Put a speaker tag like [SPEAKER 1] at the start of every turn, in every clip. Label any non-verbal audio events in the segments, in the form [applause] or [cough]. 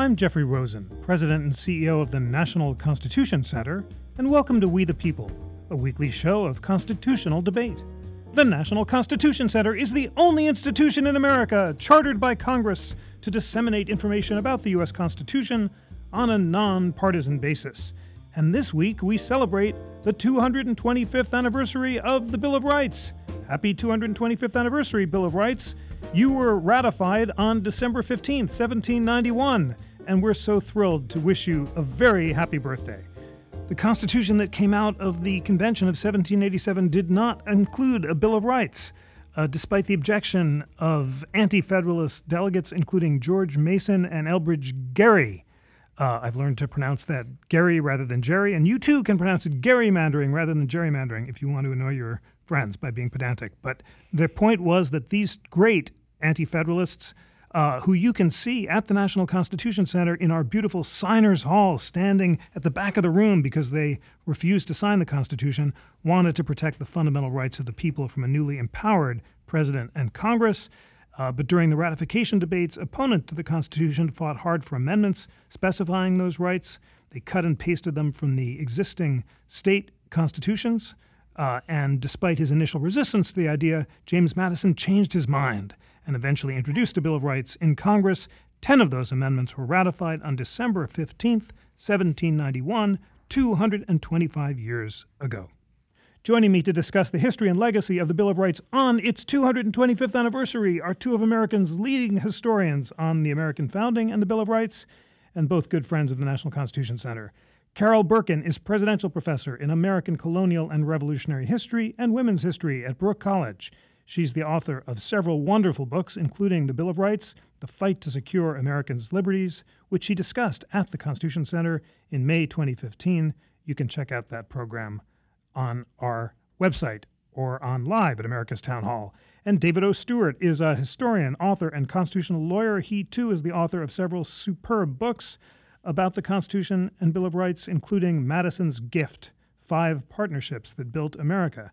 [SPEAKER 1] I'm Jeffrey Rosen, President and CEO of the National Constitution Center, and welcome to We the People, a weekly show of constitutional debate. The National Constitution Center is the only institution in America chartered by Congress to disseminate information about the U.S. Constitution on a non-partisan basis. And this week we celebrate the 225th anniversary of the Bill of Rights. Happy 225th anniversary, Bill of Rights. You were ratified on December 15, 1791, and we're so thrilled to wish you a very happy birthday. The Constitution that came out of the Convention of 1787 did not include a Bill of Rights, uh, despite the objection of anti Federalist delegates, including George Mason and Elbridge Gerry. Uh, I've learned to pronounce that Gary rather than Jerry, and you too can pronounce it gerrymandering rather than gerrymandering if you want to annoy your friends by being pedantic. But the point was that these great anti Federalists, uh, who you can see at the National Constitution Center in our beautiful Signers Hall, standing at the back of the room because they refused to sign the Constitution, wanted to protect the fundamental rights of the people from a newly empowered president and Congress. Uh, but during the ratification debates, opponents to the Constitution fought hard for amendments specifying those rights. They cut and pasted them from the existing state constitutions. Uh, and despite his initial resistance to the idea, James Madison changed his mind and eventually introduced a Bill of Rights in Congress. Ten of those amendments were ratified on December 15, 1791, 225 years ago. Joining me to discuss the history and legacy of the Bill of Rights on its 225th anniversary are two of America's leading historians on the American founding and the Bill of Rights, and both good friends of the National Constitution Center. Carol Berkin is presidential professor in American colonial and revolutionary history and women's history at Baruch College. She's the author of several wonderful books, including The Bill of Rights, The Fight to Secure Americans' Liberties, which she discussed at the Constitution Center in May 2015. You can check out that program on our website or on live at America's Town Hall. And David O. Stewart is a historian, author, and constitutional lawyer. He too is the author of several superb books about the Constitution and Bill of Rights, including Madison's Gift Five Partnerships That Built America.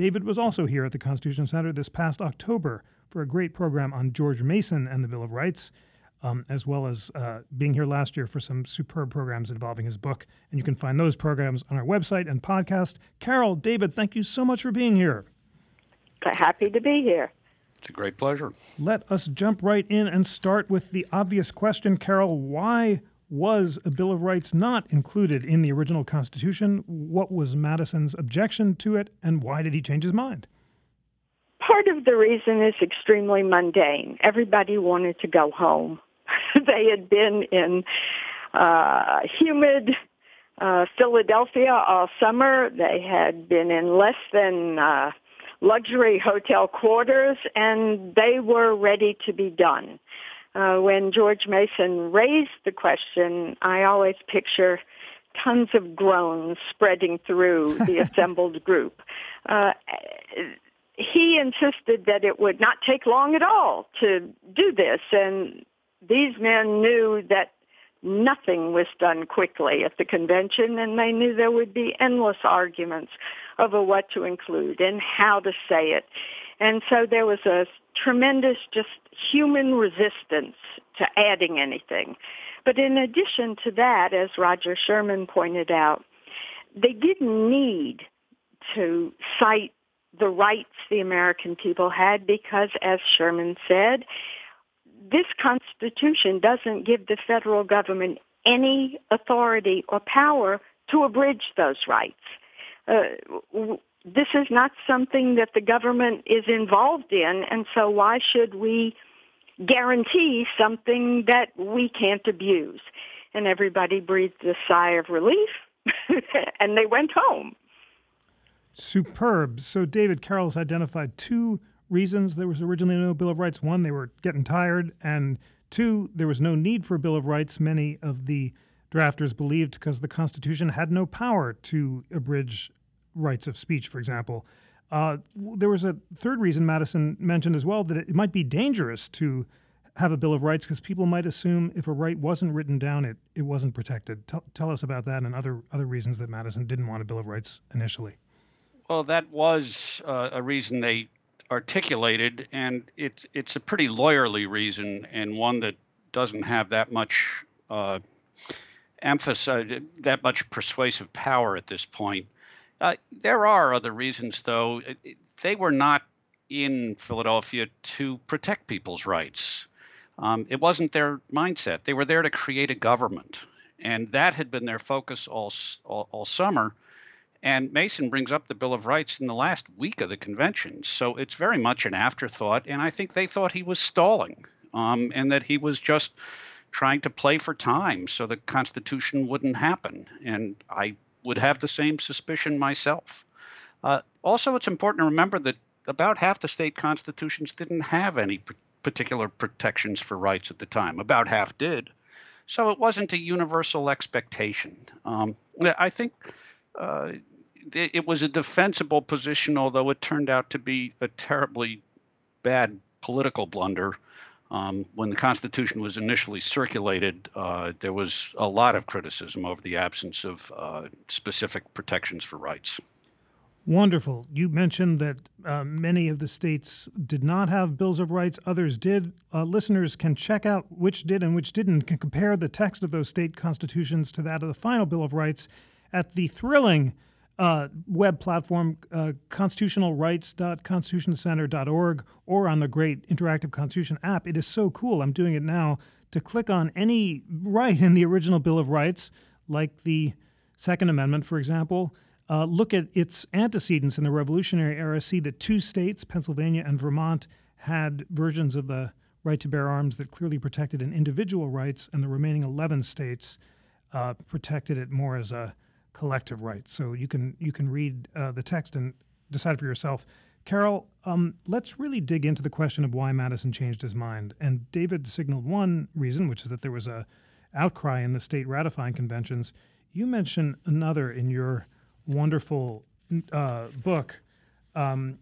[SPEAKER 1] David was also here at the Constitution Center this past October for a great program on George Mason and the Bill of Rights um, as well as uh, being here last year for some superb programs involving his book. And you can find those programs on our website and podcast. Carol, David, thank you so much for being here.
[SPEAKER 2] Happy to be here.
[SPEAKER 3] It's a great pleasure.
[SPEAKER 1] Let us jump right in and start with the obvious question, Carol. Why was a Bill of Rights not included in the original Constitution? What was Madison's objection to it, and why did he change his mind?
[SPEAKER 2] Part of the reason is extremely mundane. Everybody wanted to go home. [laughs] they had been in uh, humid uh, Philadelphia all summer. They had been in less than uh, luxury hotel quarters, and they were ready to be done. Uh, when George Mason raised the question, I always picture tons of groans spreading through the [laughs] assembled group. Uh, he insisted that it would not take long at all to do this, and these men knew that nothing was done quickly at the convention, and they knew there would be endless arguments over what to include and how to say it. And so there was a tremendous just human resistance to adding anything. But in addition to that, as Roger Sherman pointed out, they didn't need to cite the rights the American people had because, as Sherman said, this Constitution doesn't give the federal government any authority or power to abridge those rights. Uh, this is not something that the government is involved in, and so why should we guarantee something that we can't abuse? And everybody breathed a sigh of relief, [laughs] and they went home.
[SPEAKER 1] Superb. So David Carol's identified two reasons there was originally no Bill of Rights. One, they were getting tired, and two, there was no need for a Bill of Rights. Many of the drafters believed because the Constitution had no power to abridge rights of speech, for example. Uh, there was a third reason Madison mentioned as well that it might be dangerous to have a Bill of Rights because people might assume if a right wasn't written down, it, it wasn't protected. Tell, tell us about that and other other reasons that Madison didn't want a Bill of Rights initially.
[SPEAKER 3] Well, that was uh, a reason they articulated, and it's it's a pretty lawyerly reason and one that doesn't have that much uh, emphasize that much persuasive power at this point. Uh, there are other reasons, though. They were not in Philadelphia to protect people's rights. Um, it wasn't their mindset. They were there to create a government, and that had been their focus all, all, all summer. And Mason brings up the Bill of Rights in the last week of the convention. So it's very much an afterthought. And I think they thought he was stalling um, and that he was just trying to play for time so the Constitution wouldn't happen. And I would have the same suspicion myself. Uh, also, it's important to remember that about half the state constitutions didn't have any particular protections for rights at the time. About half did. So it wasn't a universal expectation. Um, I think uh, it was a defensible position, although it turned out to be a terribly bad political blunder. Um, when the Constitution was initially circulated, uh, there was a lot of criticism over the absence of uh, specific protections for rights.
[SPEAKER 1] Wonderful. You mentioned that uh, many of the states did not have bills of rights, others did. Uh, listeners can check out which did and which didn't, can compare the text of those state constitutions to that of the final Bill of Rights at the thrilling uh, web platform, uh, constitutionalrights.constitutioncenter.org, or on the great Interactive Constitution app. It is so cool. I'm doing it now to click on any right in the original Bill of Rights, like the Second Amendment, for example. Uh, look at its antecedents in the Revolutionary era, see that two states, Pennsylvania and Vermont, had versions of the right to bear arms that clearly protected an individual rights, and the remaining 11 states uh, protected it more as a collective rights. So you can you can read uh, the text and decide for yourself. Carol, um, let's really dig into the question of why Madison changed his mind. And David signaled one reason, which is that there was a outcry in the state ratifying conventions. You mentioned another in your wonderful uh, book, um,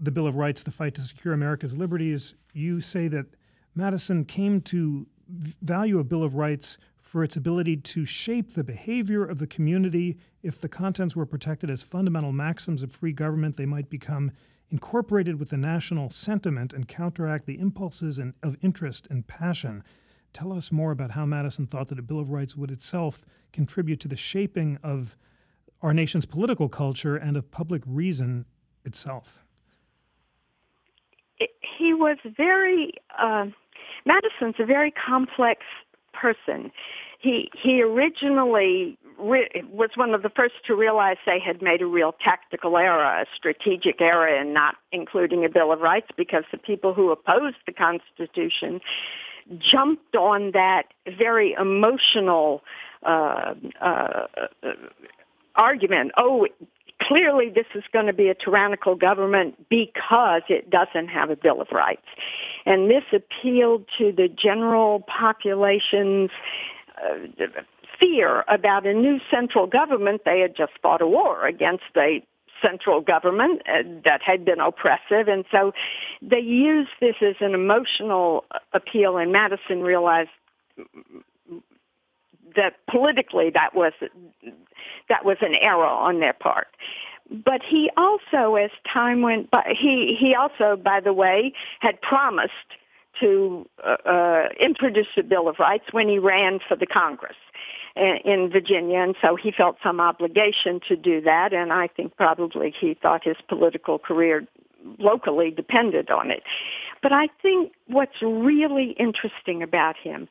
[SPEAKER 1] The Bill of Rights: The Fight to Secure America's Liberties. You say that Madison came to value a Bill of Rights for its ability to shape the behavior of the community. If the contents were protected as fundamental maxims of free government, they might become incorporated with the national sentiment and counteract the impulses and, of interest and passion. Tell us more about how Madison thought that a Bill of Rights would itself contribute to the shaping of our nation's political culture and of public reason itself.
[SPEAKER 2] He was very, uh, Madison's a very complex person. He he originally re- was one of the first to realize they had made a real tactical error, a strategic error in not including a Bill of Rights because the people who opposed the Constitution jumped on that very emotional uh, uh, argument. Oh, clearly this is going to be a tyrannical government because it doesn't have a Bill of Rights. And this appealed to the general population's fear about a new central government. They had just fought a war against a central government uh, that had been oppressive. And so they used this as an emotional appeal, and Madison realized that politically that was that was an error on their part. But he also, as time went by, he he also, by the way, had promised to uh, uh, introduce a Bill of Rights when he ran for the Congress in Virginia, and so he felt some obligation to do that, and I think probably he thought his political career locally depended on it. But I think what's really interesting about him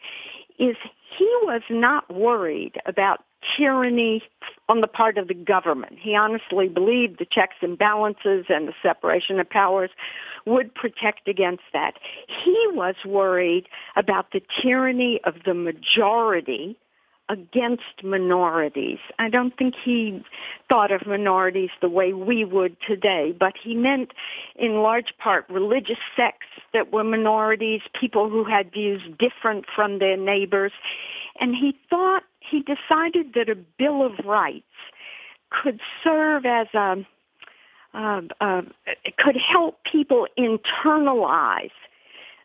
[SPEAKER 2] is he was not worried about tyranny on the part of the government. He honestly believed the checks and balances and the separation of powers would protect against that. He was worried about the tyranny of the majority against minorities. I don't think he thought of minorities the way we would today, but he meant in large part religious sects that were minorities, people who had views different from their neighbors. And he thought, he decided that a Bill of Rights could serve as a, uh, uh, could help people internalize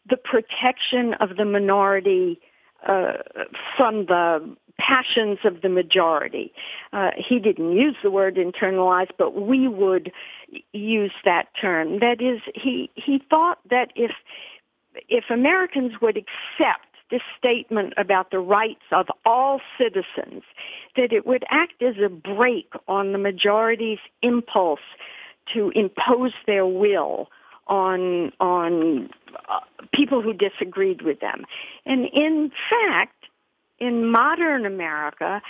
[SPEAKER 2] the protection of the minority uh, from the passions of the majority. Uh, he didn't use the word internalize, but we would use that term. That is, he he thought that if if Americans would accept this statement about the rights of all citizens, that it would act as a brake on the majority's impulse to impose their will on on uh, people who disagreed with them. And in fact, in modern America,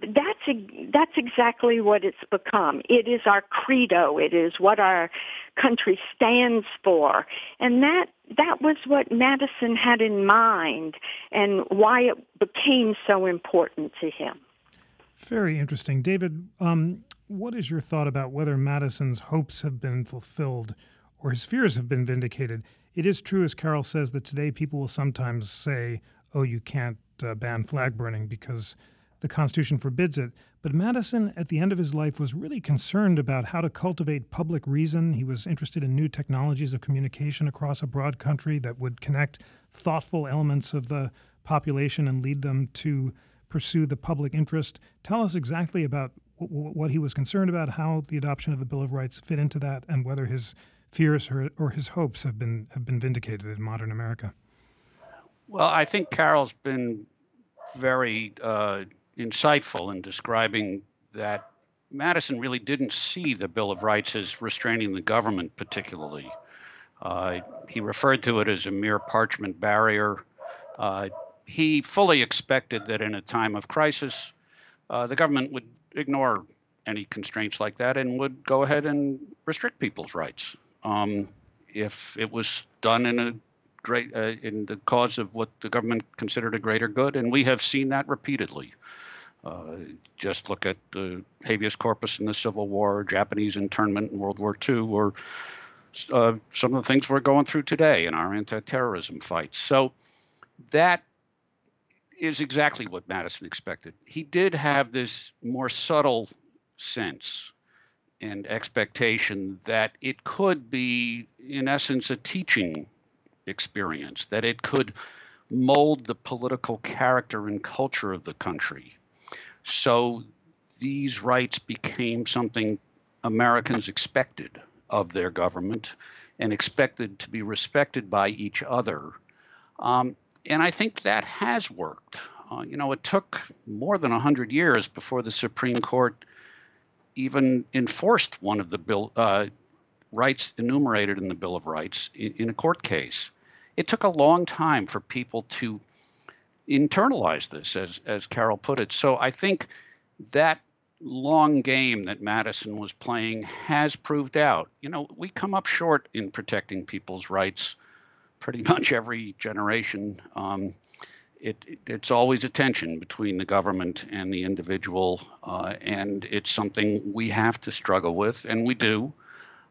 [SPEAKER 2] that's that's exactly what it's become. It is our credo. It is what our country stands for, and that that was what Madison had in mind, and why it became so important to him.
[SPEAKER 1] Very interesting, David. Um, what is your thought about whether Madison's hopes have been fulfilled or his fears have been vindicated? It is true, as Carol says, that today people will sometimes say, "Oh, you can't uh, ban flag burning because." The Constitution forbids it. But Madison, at the end of his life, was really concerned about how to cultivate public reason. He was interested in new technologies of communication across a broad country that would connect thoughtful elements of the population and lead them to pursue the public interest. Tell us exactly about w- what he was concerned about, how the adoption of the Bill of Rights fit into that, and whether his fears or, or his hopes have been have been vindicated in modern America.
[SPEAKER 3] Well, I think Carol's been very uh, insightful in describing that Madison really didn't see the Bill of Rights as restraining the government particularly. Uh, he referred to it as a mere parchment barrier. Uh, he fully expected that in a time of crisis, uh, the government would ignore any constraints like that and would go ahead and restrict people's rights um, if it was done in a great uh, in the cause of what the government considered a greater good. And we have seen that repeatedly. Uh, just look at the habeas corpus in the Civil War, Japanese internment in World War II, or uh, some of the things we're going through today in our anti-terrorism fights. So that is exactly what Madison expected. He did have this more subtle sense and expectation that it could be, in essence, a teaching experience, that it could mold the political character and culture of the country so these rights became something Americans expected of their government and expected to be respected by each other. Um, and I think that has worked. Uh, you know, it took more than 100 years before the Supreme Court even enforced one of the bill uh, rights enumerated in the Bill of Rights in, in a court case. It took a long time for people to internalize this, as as Carol put it. So I think that long game that Madison was playing has proved out. You know, we come up short in protecting people's rights pretty [laughs] much every generation. Um, it, it, it's always a tension between the government and the individual, uh, and it's something we have to struggle with, and we do.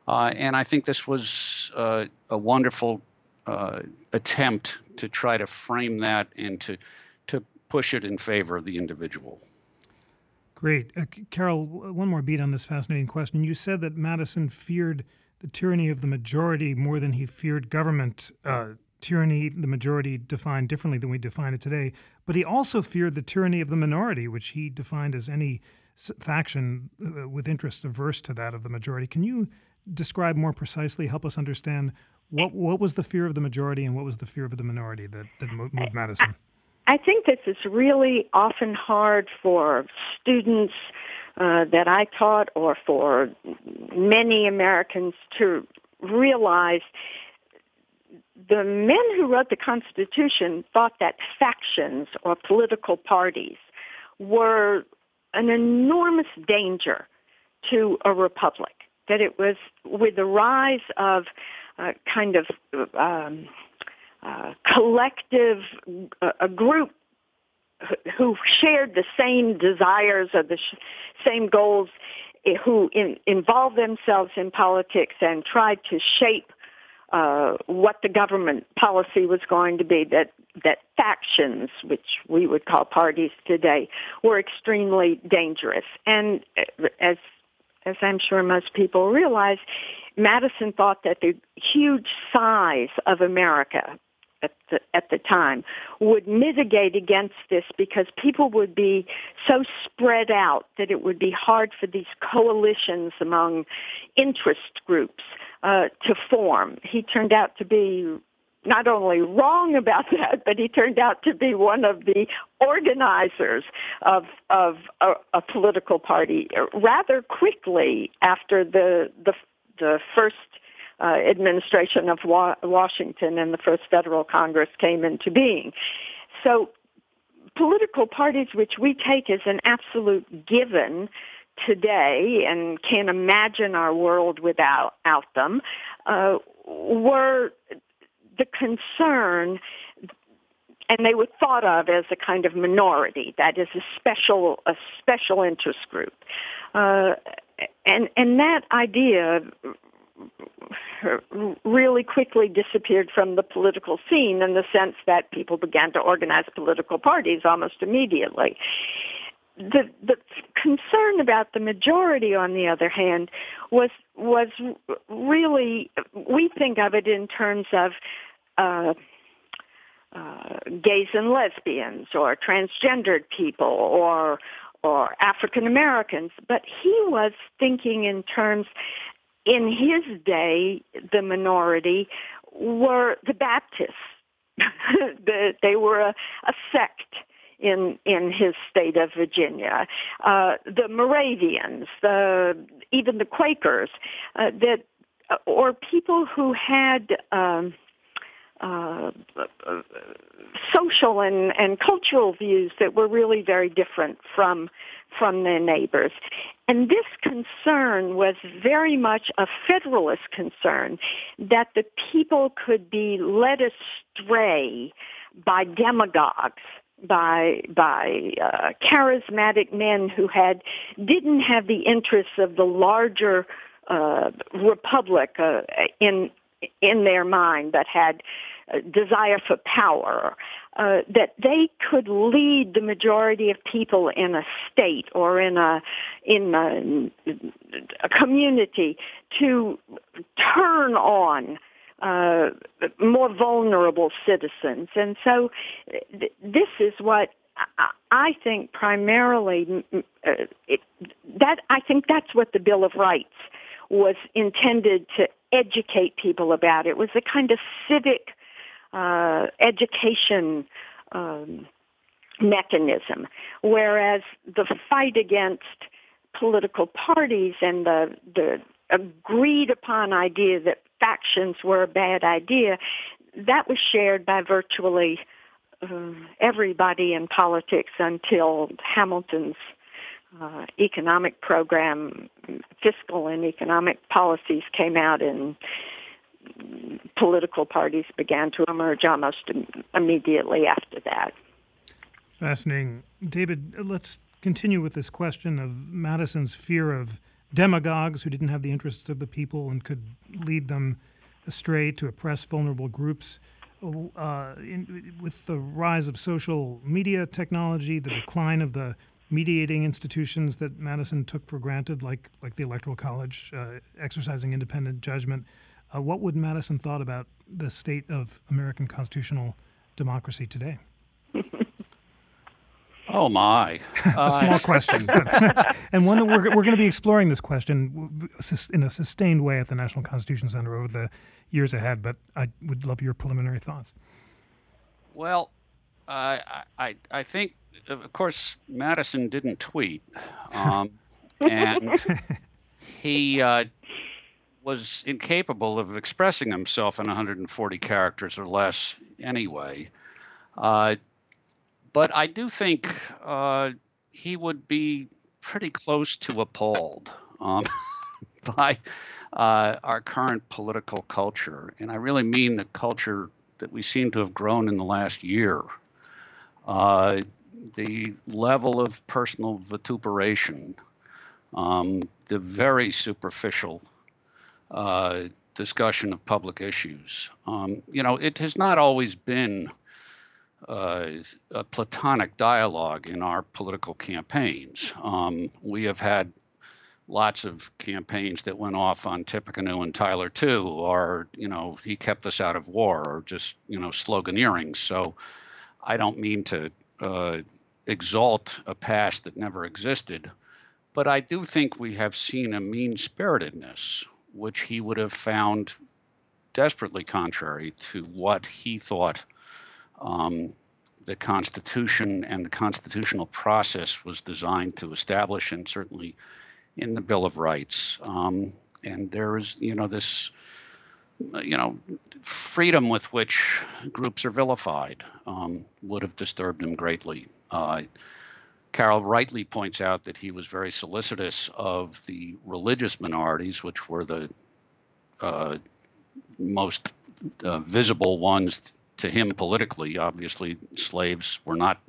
[SPEAKER 3] Uh, and I think this was uh, a wonderful uh, attempt to try to frame that and to to push it in favor of the individual.
[SPEAKER 1] Great, uh, Carol. One more beat on this fascinating question. You said that Madison feared the tyranny of the majority more than he feared government. Uh, tyranny, the majority defined differently than we define it today, but he also feared the tyranny of the minority, which he defined as any faction uh, with interests averse to that of the majority. Can you describe more precisely, help us understand what what was the fear of the majority and what was the fear of the minority that, that moved Madison?
[SPEAKER 2] I think this is really often hard for students uh, that I taught or for many Americans to realize the men who wrote the Constitution thought that factions or political parties were an enormous danger to a republic. That it was with the rise of kind of um, uh, collective, uh, a group who shared the same desires or the sh- same goals, eh, who in, involved themselves in politics and tried to shape uh, what the government policy was going to be. That that factions, which we would call parties today, were extremely dangerous. And eh, as as I'm sure most people realize, Madison thought that the huge size of America at the, at the time would mitigate against this because people would be so spread out that it would be hard for these coalitions among interest groups uh, to form. He turned out to be not only wrong about [laughs] that, but he turned out to be one of the organizers of of a, a political party rather quickly after the the the first uh, administration of Wa- Washington and the first federal Congress came into being. So political parties, which we take as an absolute given today and can't imagine our world without out them, uh, were the concern and they were thought of as a kind of minority, that is a special a special interest group, uh, and and that idea really quickly disappeared from the political scene in the sense that people began to organize political parties almost immediately. The the concern about the majority, on the other hand, was was really we think of it in terms of uh, uh, gays and lesbians, or transgendered people, or or African Americans, but he was thinking in terms in his day, the minority were the Baptists. [laughs] the, they were a, a, sect in in his state of Virginia. Uh, the Moravians, the even the Quakers, uh, that or people who had. Um, uh, social and, and cultural views that were really very different from from their neighbors. And this concern was very much a federalist concern that the people could be led astray by demagogues by by uh, charismatic men who had didn't have the interests of the larger uh, republic uh, in in their mind, but had desire for power, uh, that they could lead the majority of people in a state or in a in a, a community to turn on uh, more vulnerable citizens, and so th- this is what I think primarily uh, it, that I think that's what the Bill of Rights was intended to educate people about. It was a kind of civic uh, education um, mechanism, whereas the fight against political parties and the the agreed upon idea that factions were a bad idea, that was shared by virtually uh, everybody in politics until Hamilton's uh, economic program, fiscal and economic policies came out and political parties began to emerge almost immediately after that.
[SPEAKER 1] Fascinating. David, let's continue with this question of Madison's fear of demagogues who didn't have the interests of the people and could lead them astray to oppress vulnerable groups. Uh, in, with the rise of social media technology, the decline of the mediating institutions that Madison took for granted, like like the Electoral College, uh, exercising independent judgment, uh, what would Madison thought about the state of American constitutional democracy today? [laughs]
[SPEAKER 3] Oh my!
[SPEAKER 1] a small uh, [laughs] question, [laughs] and one that we're we're going to be exploring this question in a sustained way at the National Constitution Center over the years ahead. But I would love your preliminary thoughts.
[SPEAKER 3] Well, uh, I I think of course Madison didn't tweet, um, [laughs] and he uh, was incapable of expressing himself in 140 characters or less anyway. Uh, but I do think uh, he would be pretty close to appalled um, [laughs] by uh, our current political culture. And I really mean the culture that we seem to have grown in the last year. The level of personal vituperation, um, the very superficial uh, discussion of public issues. Um, you know, it has not always been uh, a platonic dialogue in our political campaigns. Um, we have had lots of campaigns that went off on Tippecanoe and Tyler too, or you know, he kept us out of war, or just you know, sloganeering. So, I don't mean to uh, exalt a past that never existed, but I do think we have seen a mean spiritedness which he would have found desperately contrary to what he thought um, the Constitution and the constitutional process was designed to establish, and certainly in the Bill of Rights. Um, and there is, you know, this, you know, freedom with which groups are vilified um, would have disturbed him greatly. Uh, Carol rightly points out that he was very solicitous of the religious minorities, which were the uh, most uh, visible ones to him politically. Obviously, slaves were not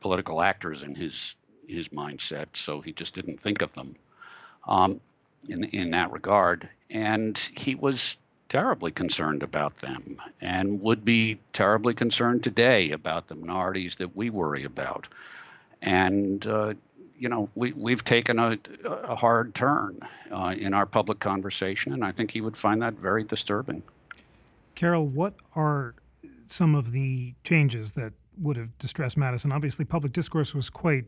[SPEAKER 3] political actors in his his mindset, so he just didn't think of them um, in in that regard. And he was terribly concerned about them, and would be terribly concerned today about the minorities that we worry about. And uh, you know, we, we've taken a, a hard turn uh, in our public conversation, and I think he would find that very disturbing.
[SPEAKER 1] Carol, what are some of the changes that would have distressed Madison? Obviously, public discourse was quite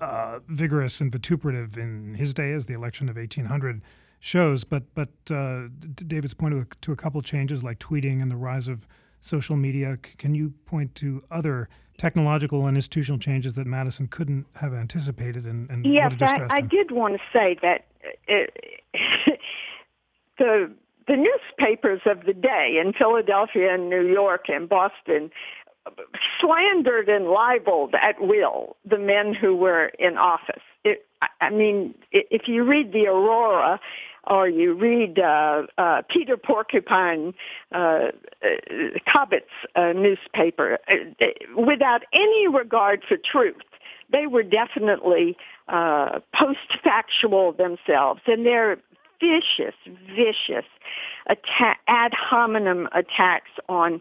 [SPEAKER 1] uh, vigorous and vituperative in his day, as the election of 1800 shows. But but uh, David's pointed to a couple changes like tweeting and the rise of social media. Can you point to other technological and institutional changes that Madison couldn't have anticipated and, and
[SPEAKER 2] yes, I, I, did want to say that uh, [laughs] the the newspapers of the day in Philadelphia and New York and Boston slandered and libeled at will the men who were in office. It, I mean, if you read the Aurora or you read uh, uh, Peter Porcupine uh, uh Cobbett's uh, newspaper, uh, without any regard for truth, they were definitely post-factual themselves, and they're vicious, vicious attack, ad hominem attacks on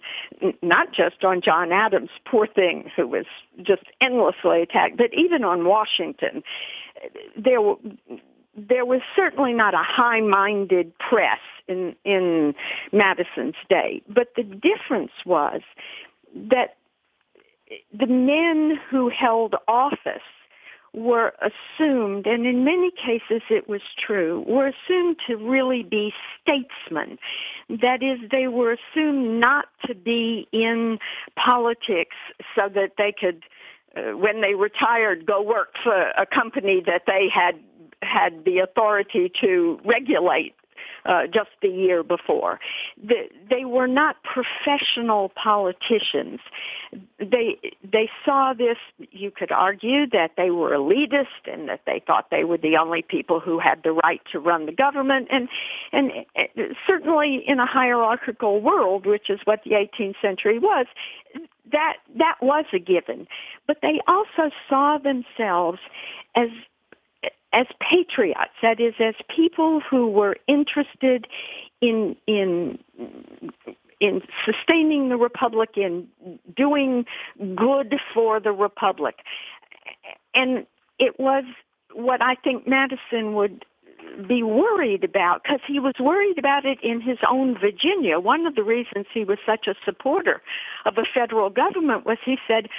[SPEAKER 2] not just on John Adams, poor thing, who was just endlessly attacked, but even on Washington. There there was certainly not a high-minded press in in Madison's day, but the difference was that the men who held office were assumed, and in many cases it was true, were assumed to really be statesmen. That is, they were assumed not to be in politics so that they could, uh, when they retired, go work for a company that they had had the authority to regulate uh, just the year before. The, they were not professional politicians. They they saw this. You could argue that they were elitist and that they thought they were the only people who had the right to run the government. And and uh, certainly in a hierarchical world, which is what the 18th century was, that that was a given. But they also saw themselves as as patriots, that is, as people who were interested in in in sustaining the republic, in doing good for the republic, and it was what I think Madison would be worried about because he was worried about it in his own Virginia. One of the reasons he was such a supporter of a federal government was he said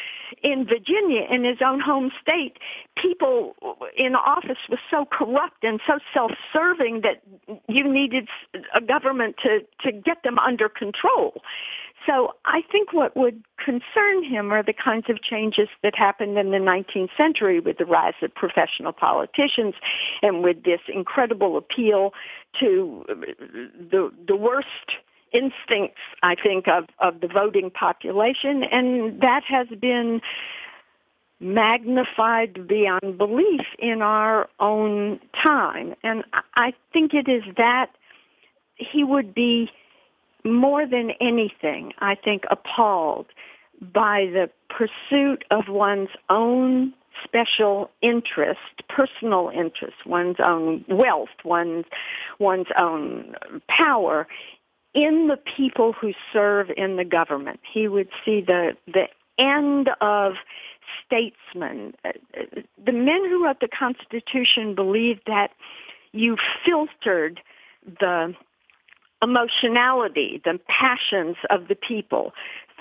[SPEAKER 2] in Virginia, in his own home state, people in office was so corrupt and so self-serving that you needed a government to, to get them under control. So I think what would concern him are the kinds of changes that happened in the 19th century with the rise of professional politicians and with this incredible appeal to uh, the, the worst instincts, I think, of, of the voting population. And that has been magnified beyond belief in our own time. And I think it is that he would be more than anything, I think, appalled by the pursuit of one's own special interest, personal interest, one's own wealth, one's, one's own power in the people who serve in the government. He would see the, the end of statesmen. The men who wrote the Constitution believed that you filtered the emotionality, the passions of the people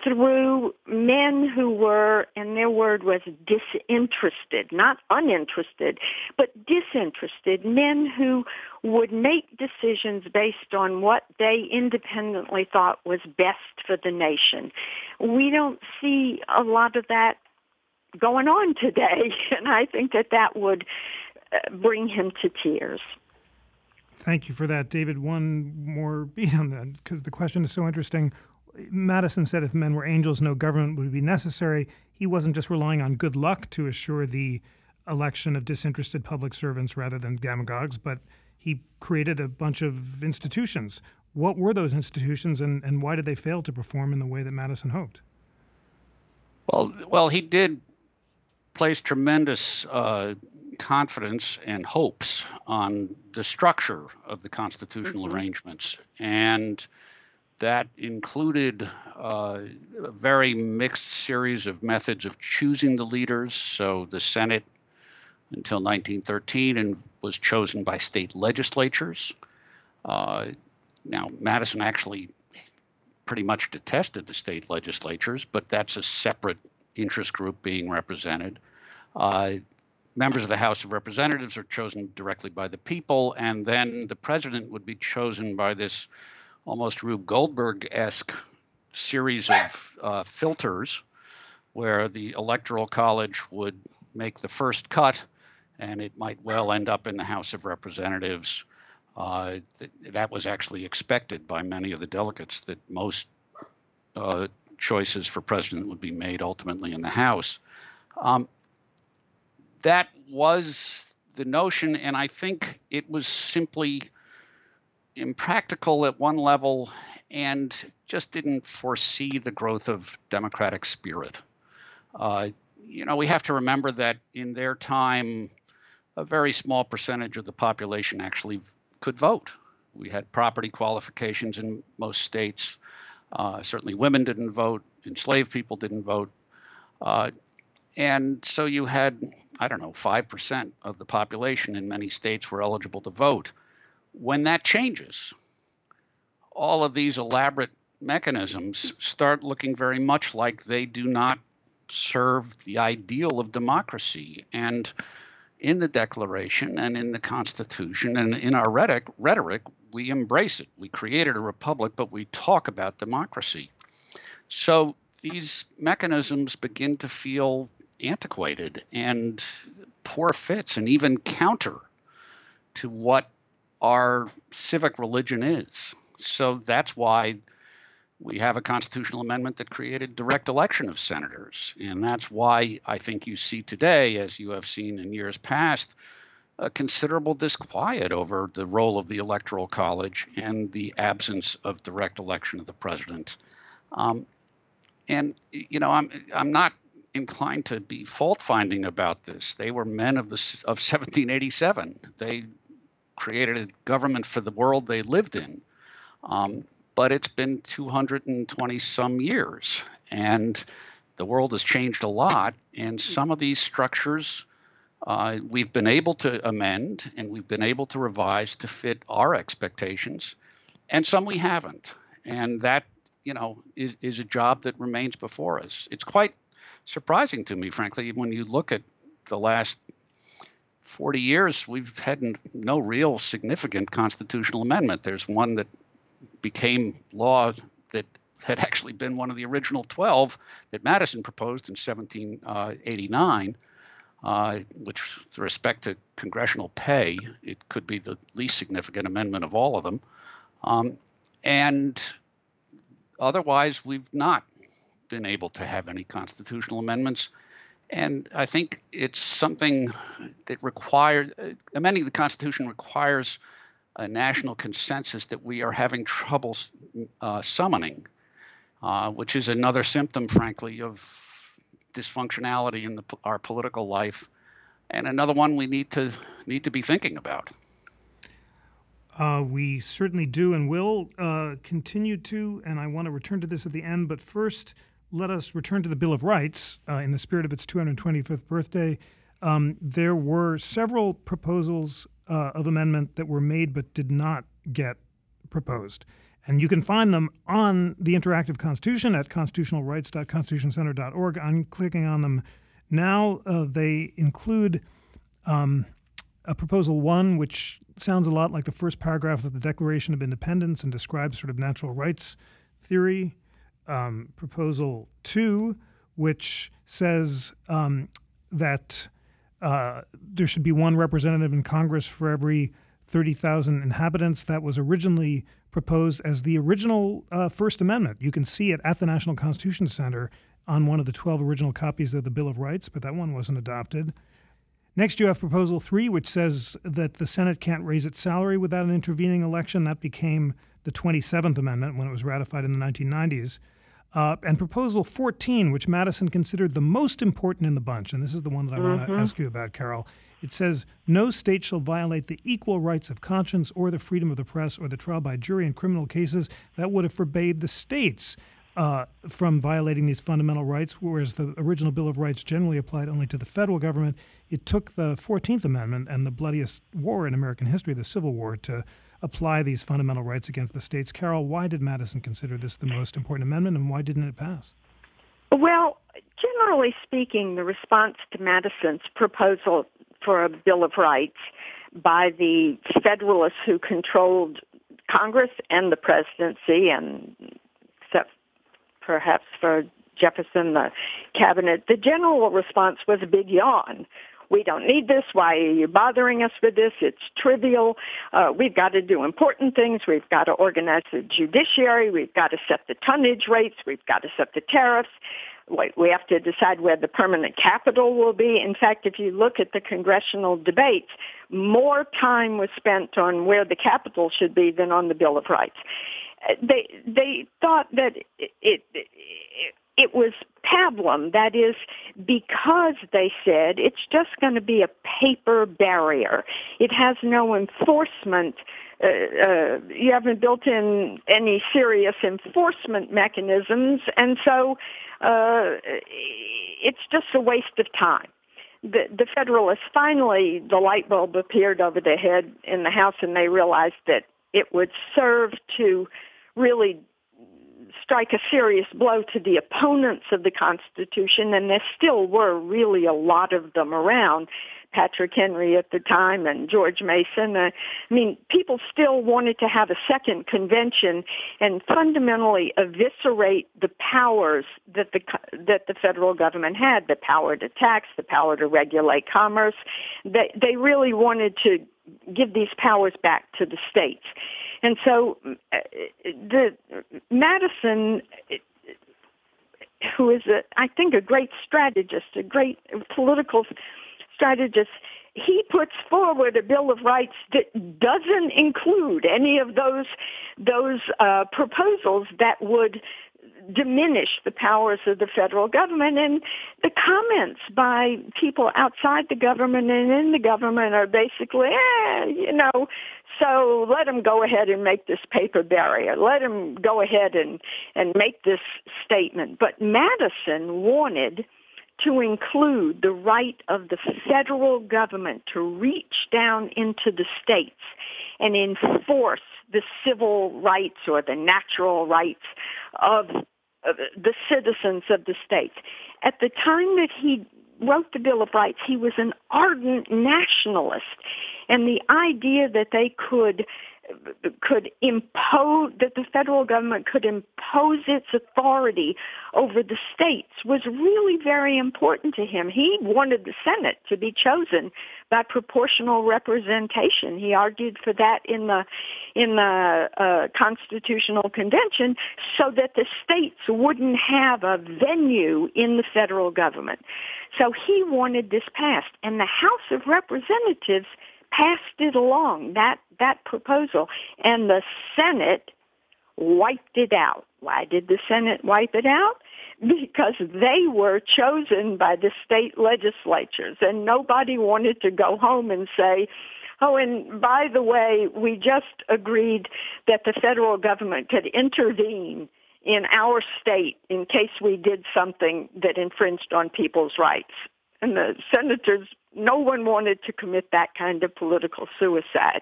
[SPEAKER 2] through men who were, and their word was disinterested, not uninterested, but disinterested, men who would make decisions based on what they independently thought was best for the nation. We don't see a lot of that going on today, [laughs] and I think that that would uh, bring him to tears.
[SPEAKER 1] Thank you for that, David. One more beat on that because the question is so interesting. Madison said if men were angels, no government would be necessary. He wasn't just relying on good luck to assure the election of disinterested public servants rather than demagogues, but he created a bunch of institutions. What were those institutions and, and why did they fail to perform in the way that Madison hoped?
[SPEAKER 3] Well, well, he did place tremendous uh, confidence and hopes on the structure of the constitutional mm-hmm. arrangements. And that included uh, a very mixed series of methods of choosing the leaders. So the Senate until 1913 and was chosen by state legislatures. Uh, now, Madison actually pretty much detested the state legislatures, but that's a separate interest group being represented. Uh, members of the House of Representatives are chosen directly by the people, and then the president would be chosen by this almost Rube Goldberg esque series of uh, filters where the Electoral College would make the first cut, and it might well end up in the House of Representatives. Uh, th- that was actually expected by many of the delegates that most uh, choices for president would be made ultimately in the House. Um, that was the notion, and I think it was simply impractical at one level and just didn't foresee the growth of democratic spirit. Uh, you know, we have to remember that in their time, a very small percentage of the population actually could vote. We had property qualifications in most states. Uh, certainly, women didn't vote, enslaved people didn't vote. Uh, and so you had, I don't know, 5% of the population in many states were eligible to vote. When that changes, all of these elaborate mechanisms start looking very much like they do not serve the ideal of democracy. And in the Declaration and in the Constitution and in our rhetoric, rhetoric, we embrace it. We created a republic, but we talk about democracy. So these mechanisms begin to feel antiquated and poor fits and even counter to what our civic religion is. So that's why we have a constitutional amendment that created direct election of senators. And that's why I think you see today, as you have seen in years past, a considerable disquiet over the role of the Electoral College and the absence of direct election of the president. Um, and you know, I'm I'm not inclined to be fault finding about this. They were men of the of 1787. They created a government for the world they lived in. Um, but it's been 220 some years, and the world has changed a lot. And some of these structures uh, we've been able to amend and we've been able to revise to fit our expectations, and some we haven't. And that, you know, is, is a job that remains before us. It's quite surprising to me, frankly, when you look at the last 40 years, we've had no real significant constitutional amendment. There's one that became law that had actually been one of the original 12 that Madison proposed in 1789, uh, which, with respect to congressional pay, it could be the least significant amendment of all of them. Um, and otherwise, we've not been able to have any constitutional amendments. And I think it's something that requires, uh, amending the Constitution requires a national consensus that we are having trouble uh, summoning, uh, which is another symptom, frankly, of dysfunctionality in the, our political life, and another one we need to need to be thinking about.
[SPEAKER 1] Uh, we certainly do and will uh, continue to, and I want to return to this at the end. But first, let us return to the Bill of Rights uh, in the spirit of its 225th birthday. Um, there were several proposals uh, of amendment that were made but did not get proposed. And you can find them on the Interactive Constitution at constitutionalrights.constitutioncenter.org. I'm clicking on them now. Uh, they include um, a proposal one, which sounds a lot like the first paragraph of the Declaration of Independence and describes sort of natural rights theory. Um, proposal two, which says um, that uh, there should be one representative in Congress for every 30,000 inhabitants. That was originally proposed as the original uh, First Amendment. You can see it at the National Constitution Center on one of the 12 original copies of the Bill of Rights, but that one wasn't adopted. Next, you have Proposal 3, which says that the Senate can't raise its salary without an intervening election. That became the 27th Amendment when it was ratified in the 1990s. Uh, and Proposal 14, which Madison considered the most important in the bunch, and this is the one that I mm-hmm. want to ask you about, Carol. It says, No state shall violate the equal rights of conscience or the freedom of the press or the trial by jury in criminal cases that would have forbade the states uh, from violating these fundamental rights, whereas the original Bill of Rights generally applied only to the federal government. It took the 14th Amendment and the bloodiest war in American history, the Civil War, to apply these fundamental rights against the states. Carol, why did Madison consider this the most important amendment and why didn't it pass?
[SPEAKER 2] Well, generally speaking, the response to Madison's proposal for a Bill of Rights by the Federalists who controlled Congress and the presidency, and except perhaps for Jefferson, the cabinet, the general response was a big yawn. We don't need this. Why are you bothering us with this? It's trivial. Uh, we've got to do important things. We've got to organize the judiciary. We've got to set the tonnage rates. We've got to set the tariffs. We have to decide where the permanent capital will be. In fact, if you look at the congressional debates, more time was spent on where the capital should be than on the Bill of Rights. Uh, they they thought that it, it, it it was pablum. That is because they said it's just going to be a paper barrier. It has no enforcement. Uh, uh, you haven't built in any serious enforcement mechanisms, and so uh, it's just a waste of time. The, the Federalists finally, the light bulb appeared over their head in the House, and they realized that it would serve to really strike a serious blow to the opponents of the Constitution, and there still were really a lot of them around. Patrick Henry at the time and George Mason. Uh, I mean, people still wanted to have a second convention and fundamentally eviscerate the powers that the that the federal government had, the power to tax, the power to regulate commerce. They they really wanted to give these powers back to the states. And so uh, the Madison who is a, I think a great strategist, a great political strategist, he puts forward a Bill of Rights that doesn't include any of those those uh, proposals that would diminish the powers of the federal government. And the comments by people outside the government and in the government are basically, eh, you know, so let them go ahead and make this paper barrier. Let them go ahead and, and make this statement. But Madison wanted to include the right of the federal government to reach down into the states and enforce the civil rights or the natural rights of Uh, the citizens of the state. At the time that he wrote the Bill of Rights, he was an ardent nationalist. And the idea that they could could impose that the federal government could impose its authority over the states was really very important to him. He wanted the Senate to be chosen by proportional representation. He argued for that in the in the uh, Constitutional Convention so that the states wouldn't have a venue in the federal government. So he wanted this passed, and the House of Representatives passed it along, that, that proposal, and the Senate wiped it out. Why did the Senate wipe it out? [laughs] Because they were chosen by the state legislatures, and nobody wanted to go home and say, Oh, and by the way, we just agreed that the federal government could intervene in our state in case we did something that infringed on people's rights. And the senators no one wanted to commit that kind of political suicide.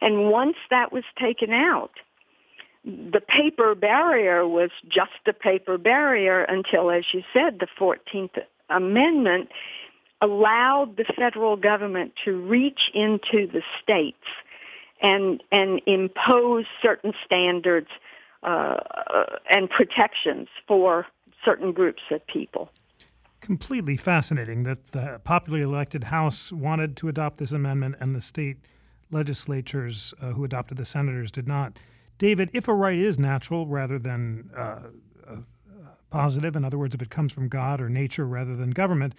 [SPEAKER 2] And once that was taken out, the paper barrier was just a paper barrier until, as you said, the 14th Amendment allowed the federal government to reach into the states and and impose certain standards uh, and protections for certain groups of people.
[SPEAKER 1] Completely fascinating that the popularly elected House wanted to adopt this amendment and the state legislatures uh, who adopted the senators did not. David, if a right is natural rather than uh, uh, positive, in other words, if it comes from God or nature rather than government,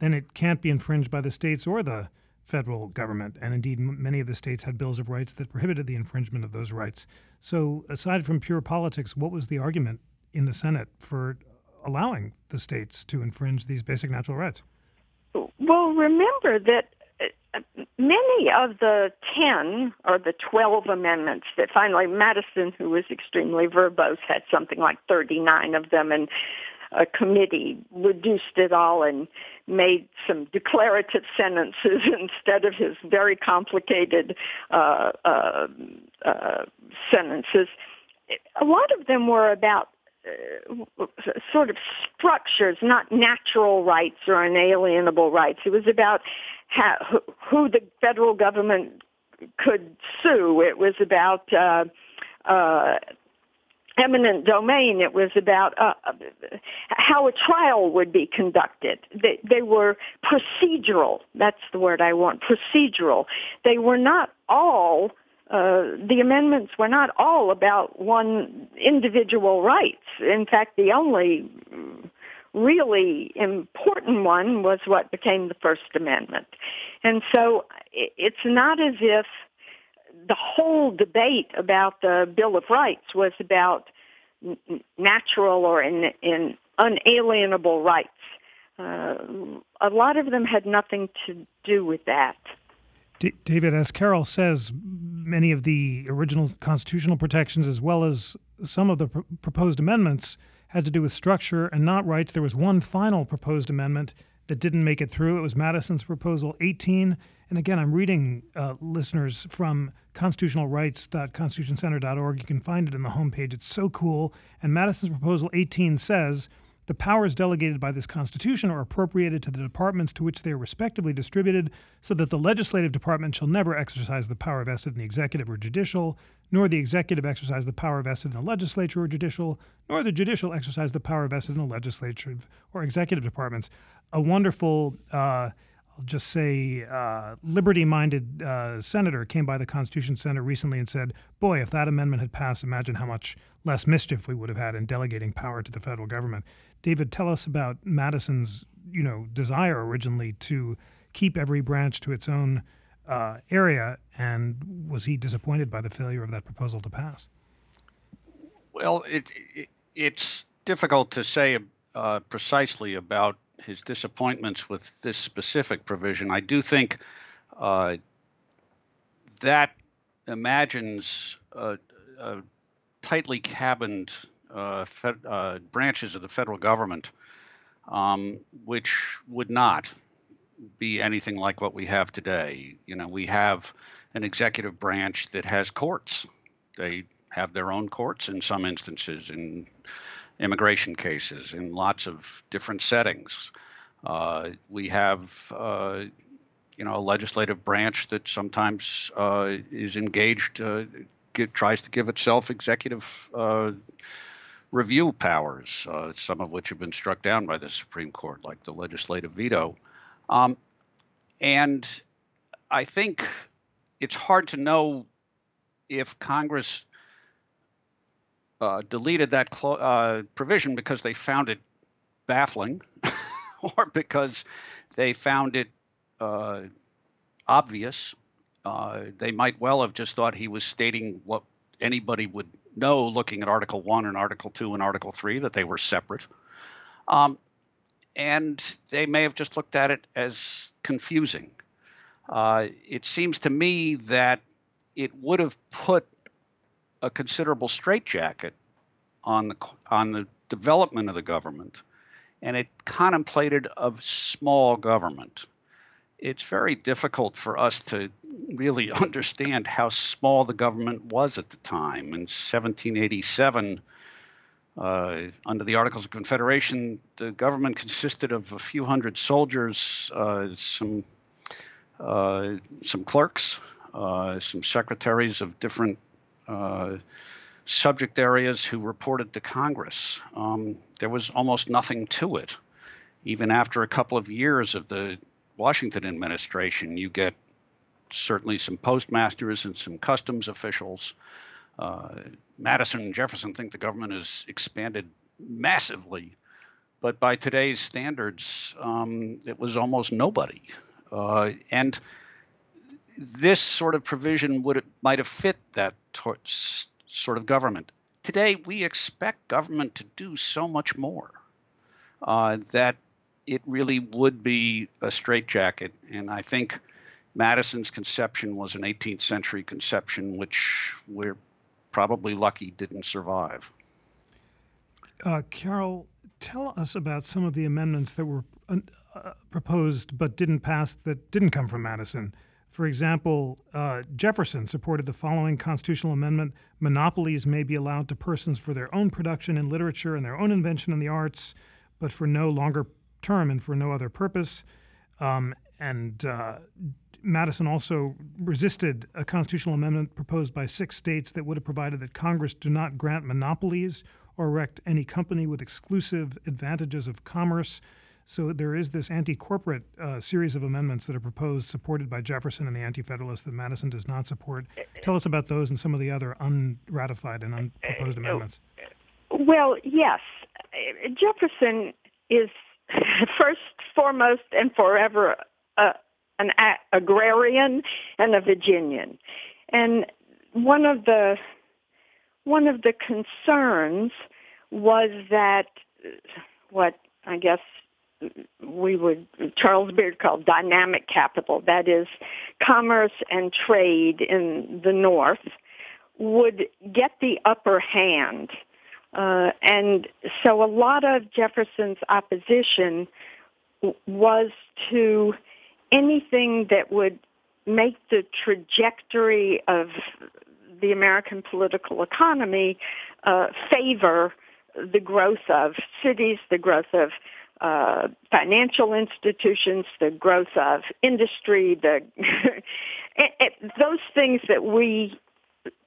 [SPEAKER 1] then it can't be infringed by the states or the federal government. And indeed, m- many of the states had bills of rights that prohibited the infringement of those rights. So, aside from pure politics, what was the argument in the Senate for allowing the states to infringe these basic natural rights?
[SPEAKER 2] Well, remember that uh, many of the 10 or the 12 amendments that finally Madison, who was extremely verbose, had something like 39 of them, and a committee reduced it all and made some declarative sentences [laughs] instead of his very complicated uh, uh, uh, sentences. A lot of them were about uh, sort of structures, not natural rights or unalienable rights. It was about how, who the federal government could sue. It was about uh, uh, eminent domain. It was about uh, how a trial would be conducted. They, they were procedural. That's the word I want. Procedural. They were not all. Uh, the amendments were not all about one individual rights. In fact, the only really important one was what became the First Amendment. And so it's not as if the whole debate about the Bill of Rights was about natural or in, in unalienable rights. Uh, a lot of them had nothing to do with that.
[SPEAKER 1] D- David, as Carol says, many of the original constitutional protections, as well as some of the pr- proposed amendments, had to do with structure and not rights. There was one final proposed amendment that didn't make it through. It was Madison's proposal 18. And again, I'm reading uh, listeners from constitutionalrights.constitutioncenter.org. You can find it in the homepage. It's so cool. And Madison's proposal 18 says the powers delegated by this Constitution are appropriated to the departments to which they are respectively distributed, so that the legislative department shall never exercise the power vested in the executive or judicial, nor the executive exercise the power vested in the legislature or judicial, nor the judicial exercise the power vested in the legislative or executive departments. A wonderful uh, I'll just say, uh, liberty minded uh, senator came by the Constitution Center recently and said, Boy, if that amendment had passed, imagine how much less mischief we would have had in delegating power to the federal government. David, tell us about Madison's you know, desire originally to keep every branch to its own uh, area, and was he disappointed by the failure of that proposal to pass?
[SPEAKER 3] Well, it, it it's difficult to say uh, precisely about his disappointments with this specific provision. I do think uh, that imagines a tightly cabined fed, uh, branches of the federal government, um, which would not be anything like what we have today. You know, we have an executive branch that has courts. They have their own courts in some instances, in immigration cases in lots of different settings. Uh, we have, uh, you know, a legislative branch that sometimes uh, is engaged, uh, get, tries to give itself executive uh, review powers, uh, some of which have been struck down by the Supreme Court, like the legislative veto. Um, and I think it's hard to know if Congress uh, deleted that cl- uh, provision because they found it baffling [laughs] or because they found it uh, obvious. Uh, they might well have just thought he was stating what anybody would know looking at Article 1 and Article 2 and Article 3 that they were separate. Um, and they may have just looked at it as confusing. Uh, it seems to me that it would have put a considerable straitjacket on the on the development of the government, and it contemplated a small government. It's very difficult for us to really [laughs] understand how small the government was at the time. In 1787, uh, under the Articles of Confederation, the government consisted of a few hundred soldiers, uh, some uh, some clerks, uh, some secretaries of different uh, subject areas who reported to Congress. Um, there was almost nothing to it. Even after a couple of years of the Washington administration, you get certainly some postmasters and some customs officials. Uh, Madison and Jefferson think the government has expanded massively, but by today's standards, um, it was almost nobody. Uh, and this sort of provision would might have fit that tor- sort of government. Today, we expect government to do so much more uh, that it really would be a straitjacket. And I think Madison's conception was an 18th century conception, which we're probably lucky didn't survive.
[SPEAKER 1] Uh, Carol, tell us about some of the amendments that were uh, proposed but didn't pass that didn't come from Madison. For example, uh, Jefferson supported the following constitutional amendment monopolies may be allowed to persons for their own production in literature and their own invention in the arts, but for no longer term and for no other purpose. Um, and uh, Madison also resisted a constitutional amendment proposed by six states that would have provided that Congress do not grant monopolies or erect any company with exclusive advantages of commerce. So there is this anti-corporate uh, series of amendments that are proposed, supported by Jefferson and the Anti-Federalists, that Madison does not support. Tell us about those and some of the other unratified and unproposed amendments.
[SPEAKER 2] Well, yes, Jefferson is [laughs] first, foremost, and forever an agrarian and a Virginian. And one of the one of the concerns was that what I guess we would Charles Beard called dynamic capital, that is commerce and trade in the north would get the upper hand uh, and so a lot of Jefferson's opposition was to anything that would make the trajectory of the American political economy uh, favor the growth of cities, the growth of uh, financial institutions, the growth of industry, the [laughs] it, it, those things that we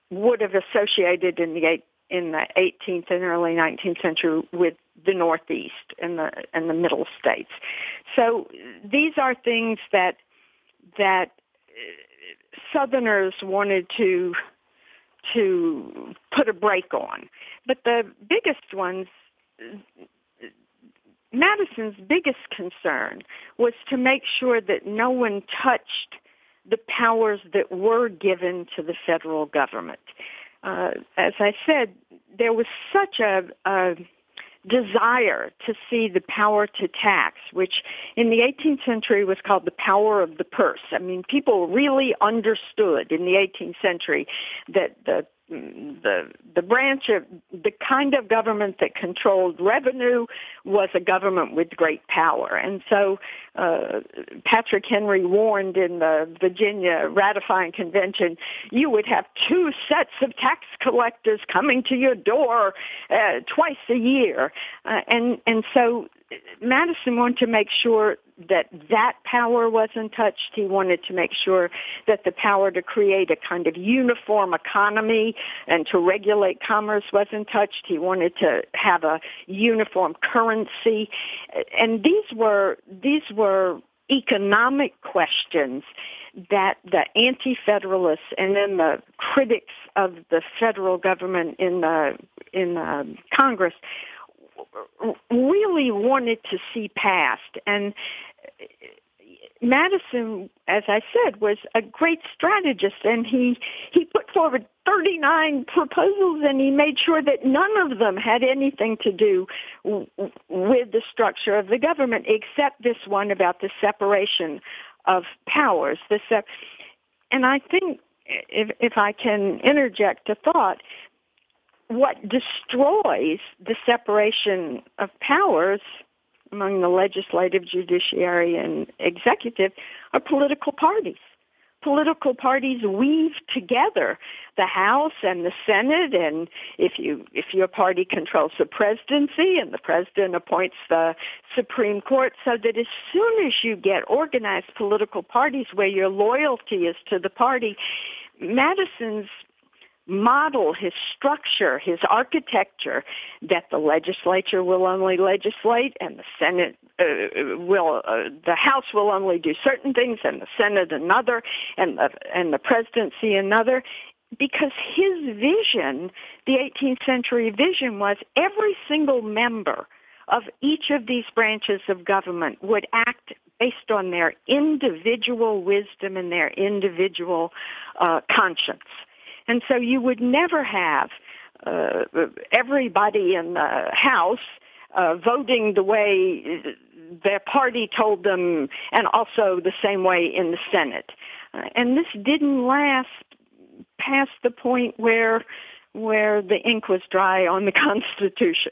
[SPEAKER 2] would have associated in the in the 18th and early 19th century with the Northeast and the and the Middle states. So these are things that that uh, Southerners wanted to to put a brake on. But the biggest ones Madison's biggest concern was to make sure that no one touched the powers that were given to the federal government uh, as I said, there was such a, a desire to see the power to tax, which in the 18th century was called the power of the purse. I mean, people really understood in the 18th century that the the the branch of the kind of government that controlled revenue was a government with great power, and so uh, Patrick Henry warned in the Virginia ratifying convention, you would have two sets of tax collectors coming to your door uh, twice a year, uh, and and so Madison wanted to make sure that that power wasn't touched. He wanted to make sure that the power to create a kind of uniform economy and to regulate commerce wasn't touched. He wanted to have a uniform currency. And these were, these were economic questions that the anti-federalists and then the critics of the federal government in the in the Congress really wanted to see passed. And Madison, as I said, was a great strategist, and he he put forward 39 proposals, and he made sure that none of them had anything to do with the structure of the government, except this one about the separation of powers. The and I think, if if I can interject a thought, what destroys the separation of powers among the legislative, judiciary, and executive are political parties. Political parties weave together the House and the Senate and if you if your party controls the presidency and the president appoints the Supreme Court so that as soon as you get organized political parties where your loyalty is to the party Madison's model, his structure, his architecture, that the legislature will only legislate and the Senate uh, will, uh, the House will only do certain things and the Senate another and the, and the presidency another. Because his vision, the 18th century vision was every single member of each of these branches of government would act based on their individual wisdom and their individual uh, conscience. And so you would never have uh, everybody in the House uh, voting the way their party told them, and also the same way in the Senate. Uh, and this didn't last past the point where where the ink was dry on the [laughs] Constitution.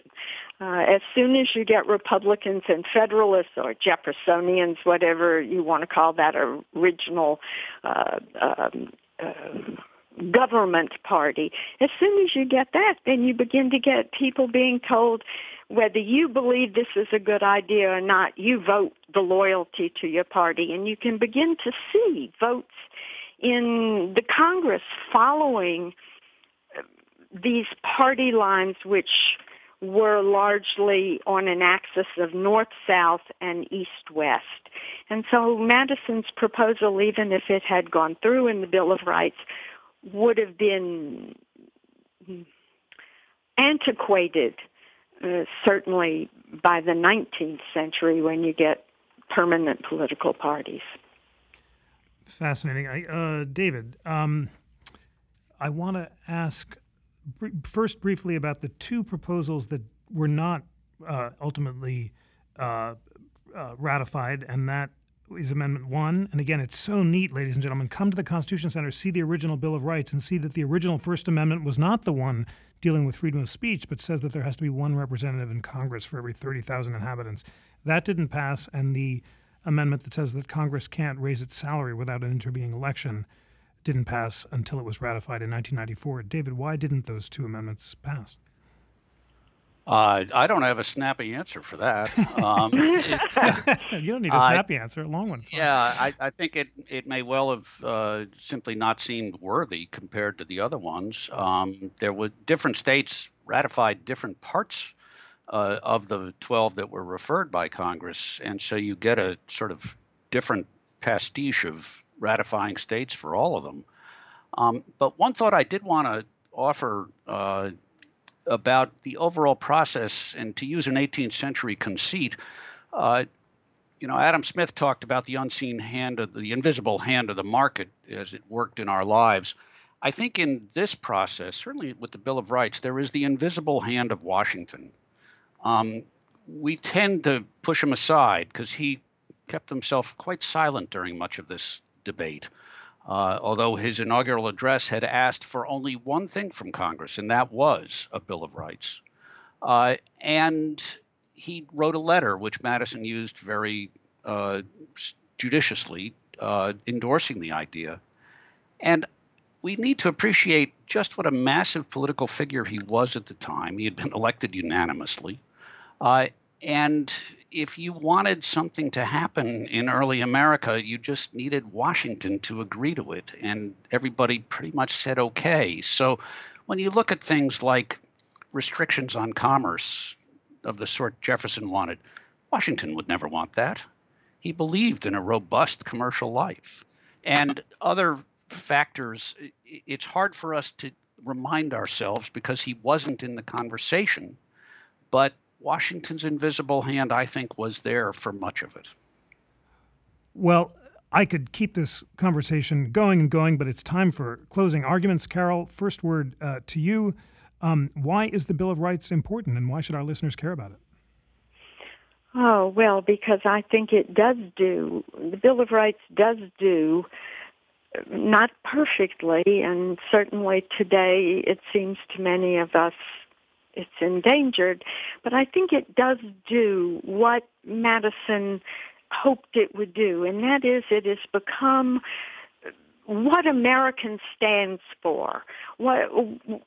[SPEAKER 2] Uh, as soon as you get Republicans and Federalists or Jeffersonians, whatever you want to call that original uh, um, uh, government party. As soon as you get that, then you begin to get people being told whether you believe this is a good idea or not, you vote the loyalty to your party. And you can begin to see votes in the Congress following these party lines which were largely on an axis of north-south and east-west. And so Madison's proposal, even if it had gone through in the Bill of Rights, would have been antiquated, uh, certainly by the 19th century when you get permanent political parties.
[SPEAKER 1] Fascinating. I, uh, David, um, I want to ask br- first briefly about the two proposals that were not uh, ultimately uh, uh, ratified, and that is Amendment 1. And again, it's so neat, ladies and gentlemen. Come to the Constitution Center, see the original Bill of Rights, and see that the original First Amendment was not the one dealing with freedom of speech, but says that there has to be one representative in Congress for every 30,000 inhabitants. That didn't pass, and the amendment that says that Congress can't raise its salary without an intervening election didn't pass until it was ratified in 1994. David, why didn't those two amendments pass?
[SPEAKER 3] Uh, I don't have a snappy answer for that.
[SPEAKER 1] Um, it, [laughs] you don't need a snappy uh, answer, a long one.
[SPEAKER 3] Yeah, I, I, think it, it may well have uh, simply not seemed worthy compared to the other ones. Um, there were different states ratified different parts uh, of the 12 that were referred by Congress, and so you get a sort of different pastiche of ratifying states for all of them. Um, but one thought I did want to offer uh, about the overall process, and to use an 18th century conceit, uh, you know, Adam Smith talked about the unseen hand of the invisible hand of the market as it worked in our lives. I think in this process, certainly with the Bill of Rights, there is the invisible hand of Washington. Um, we tend to push him aside because he kept himself quite silent during much of this debate uh, although his inaugural address had asked for only one thing from Congress, and that was a Bill of Rights. Uh, and he wrote a letter, which Madison used very uh, judiciously, uh, endorsing the idea. And we need to appreciate just what a massive political figure he was at the time. He had been elected unanimously. Uh, and if you wanted something to happen in early America, you just needed Washington to agree to it. And everybody pretty much said okay. So when you look at things like restrictions on commerce of the sort Jefferson wanted, Washington would never want that. He believed in a robust commercial life. And other factors, it's hard for us to remind ourselves because he wasn't in the conversation. But Washington's invisible hand, I think, was there for much of it.
[SPEAKER 1] Well, I could keep this conversation going and going, but it's time for closing arguments. Carol, first word uh, to you. Um, why is the Bill of Rights important, and why should our listeners care about it?
[SPEAKER 2] Oh, well, because I think it does do, the Bill of Rights does do, not perfectly, and certainly today it seems to many of us it's endangered, but I think it does do what Madison hoped it would do, and that is it has become what American stands for, what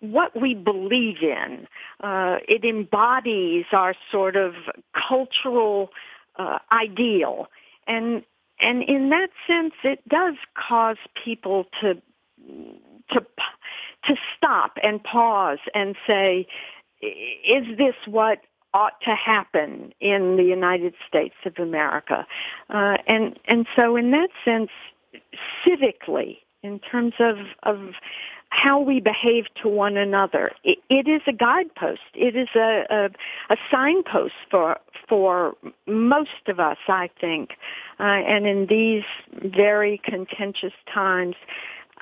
[SPEAKER 2] what we believe in. Uh, it embodies our sort of cultural uh, ideal, and and in that sense, it does cause people to to to stop and pause and say, is this what ought to happen in the United States of America? Uh, and and so in that sense, civically, in terms of of how we behave to one another, it, it is a guidepost. It is a, a, a signpost for for most of us, I think. Uh, and in these very contentious times,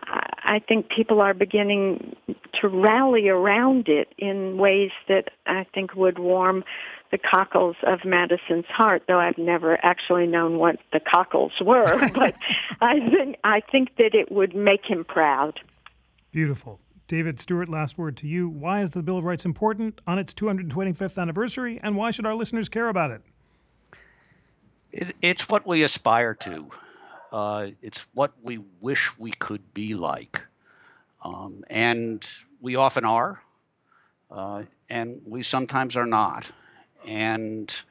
[SPEAKER 2] I think people are beginning to rally around it in ways that I think would warm the cockles of Madison's heart, though I've never actually known what the cockles were. [laughs] but I think I think that it would make him proud.
[SPEAKER 1] Beautiful. David Stewart, last word to you. Why is the Bill of Rights important on its 225th anniversary, and why should our listeners care about it?
[SPEAKER 3] it it's what we aspire to. Uh, it's what we wish we could be like. Um, and we often are, uh, and we sometimes are not. And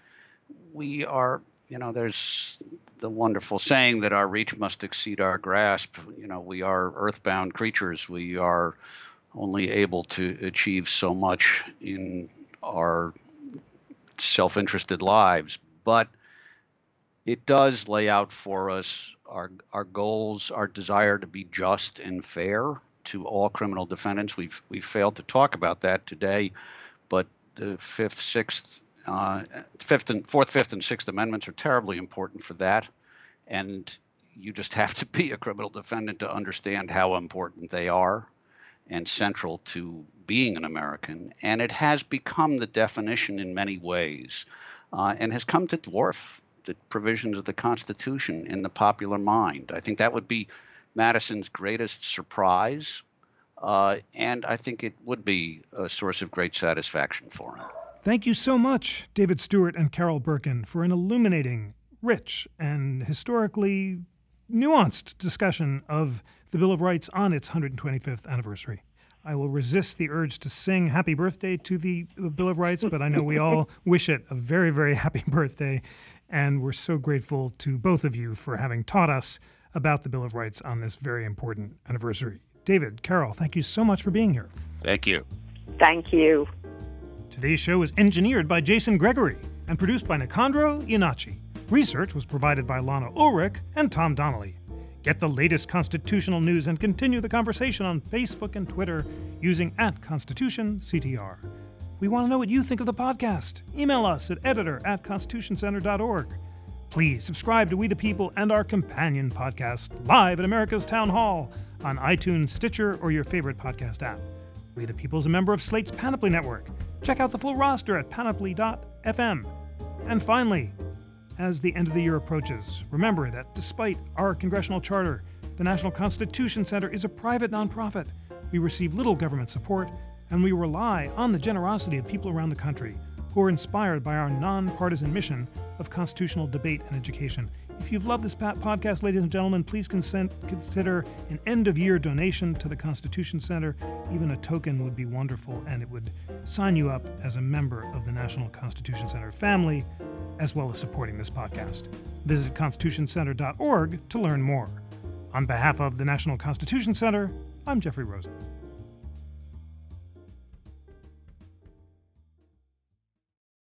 [SPEAKER 3] we are, you know, there's the wonderful saying that our reach must exceed our grasp. You know, we are earthbound creatures. We are only able to achieve so much in our self interested lives. But it does lay out for us our our goals, our desire to be just and fair to all criminal defendants. We've we failed to talk about that today, but the fifth, sixth, uh, fifth and fourth, fifth, and sixth amendments are terribly important for that, and you just [laughs] have to be a criminal defendant to understand how important they are and central to being an American. And it has become the definition in many ways, uh, and has come to dwarf the provisions of the Constitution in the popular mind. I think that would be Madison's greatest surprise. Uh, and I think it would be a source of great satisfaction for him.
[SPEAKER 1] Thank you so much, David Stewart and Carol Berkin, for an illuminating, rich, and historically nuanced discussion of the Bill of Rights on its 125th anniversary. I will resist the urge to sing happy birthday to the Bill of Rights, but I know we all [laughs] wish it a very, very happy birthday. And we're so grateful to both of you for having taught us about the Bill of Rights on this very important anniversary. David, Carol, thank you so much for being here.
[SPEAKER 3] Thank you.
[SPEAKER 2] Thank you.
[SPEAKER 1] Today's show is engineered by Jason Gregory and produced by Nicandro Iannacci. Research was provided by Lana Ulrich and Tom Donnelly. Get the latest constitutional news and continue the conversation on Facebook and Twitter using at Constitution CTR. We want to know what you think of the podcast. Email us at editor at constitutioncenter.org. Please subscribe to We the People and our companion podcast, live at America's Town Hall, on iTunes, Stitcher, or your favorite podcast app. We the People is a member of Slate's Panoply Network. Check out the full roster at panoply.fm. And finally, as the end of the year approaches, remember that despite our congressional charter, the National Constitution Center is a private nonprofit. We receive little government support and we rely on the generosity of people around the country who are inspired by our nonpartisan mission of constitutional debate and education. If you've loved this podcast, ladies and gentlemen, please consent, consider an end of year donation to the Constitution Center. Even a token would be wonderful, and it would sign you up as a member of the National Constitution Center family, as well as supporting this podcast. Visit constitutioncenter.org to learn more. On behalf of the National Constitution Center, I'm Jeffrey Rosen.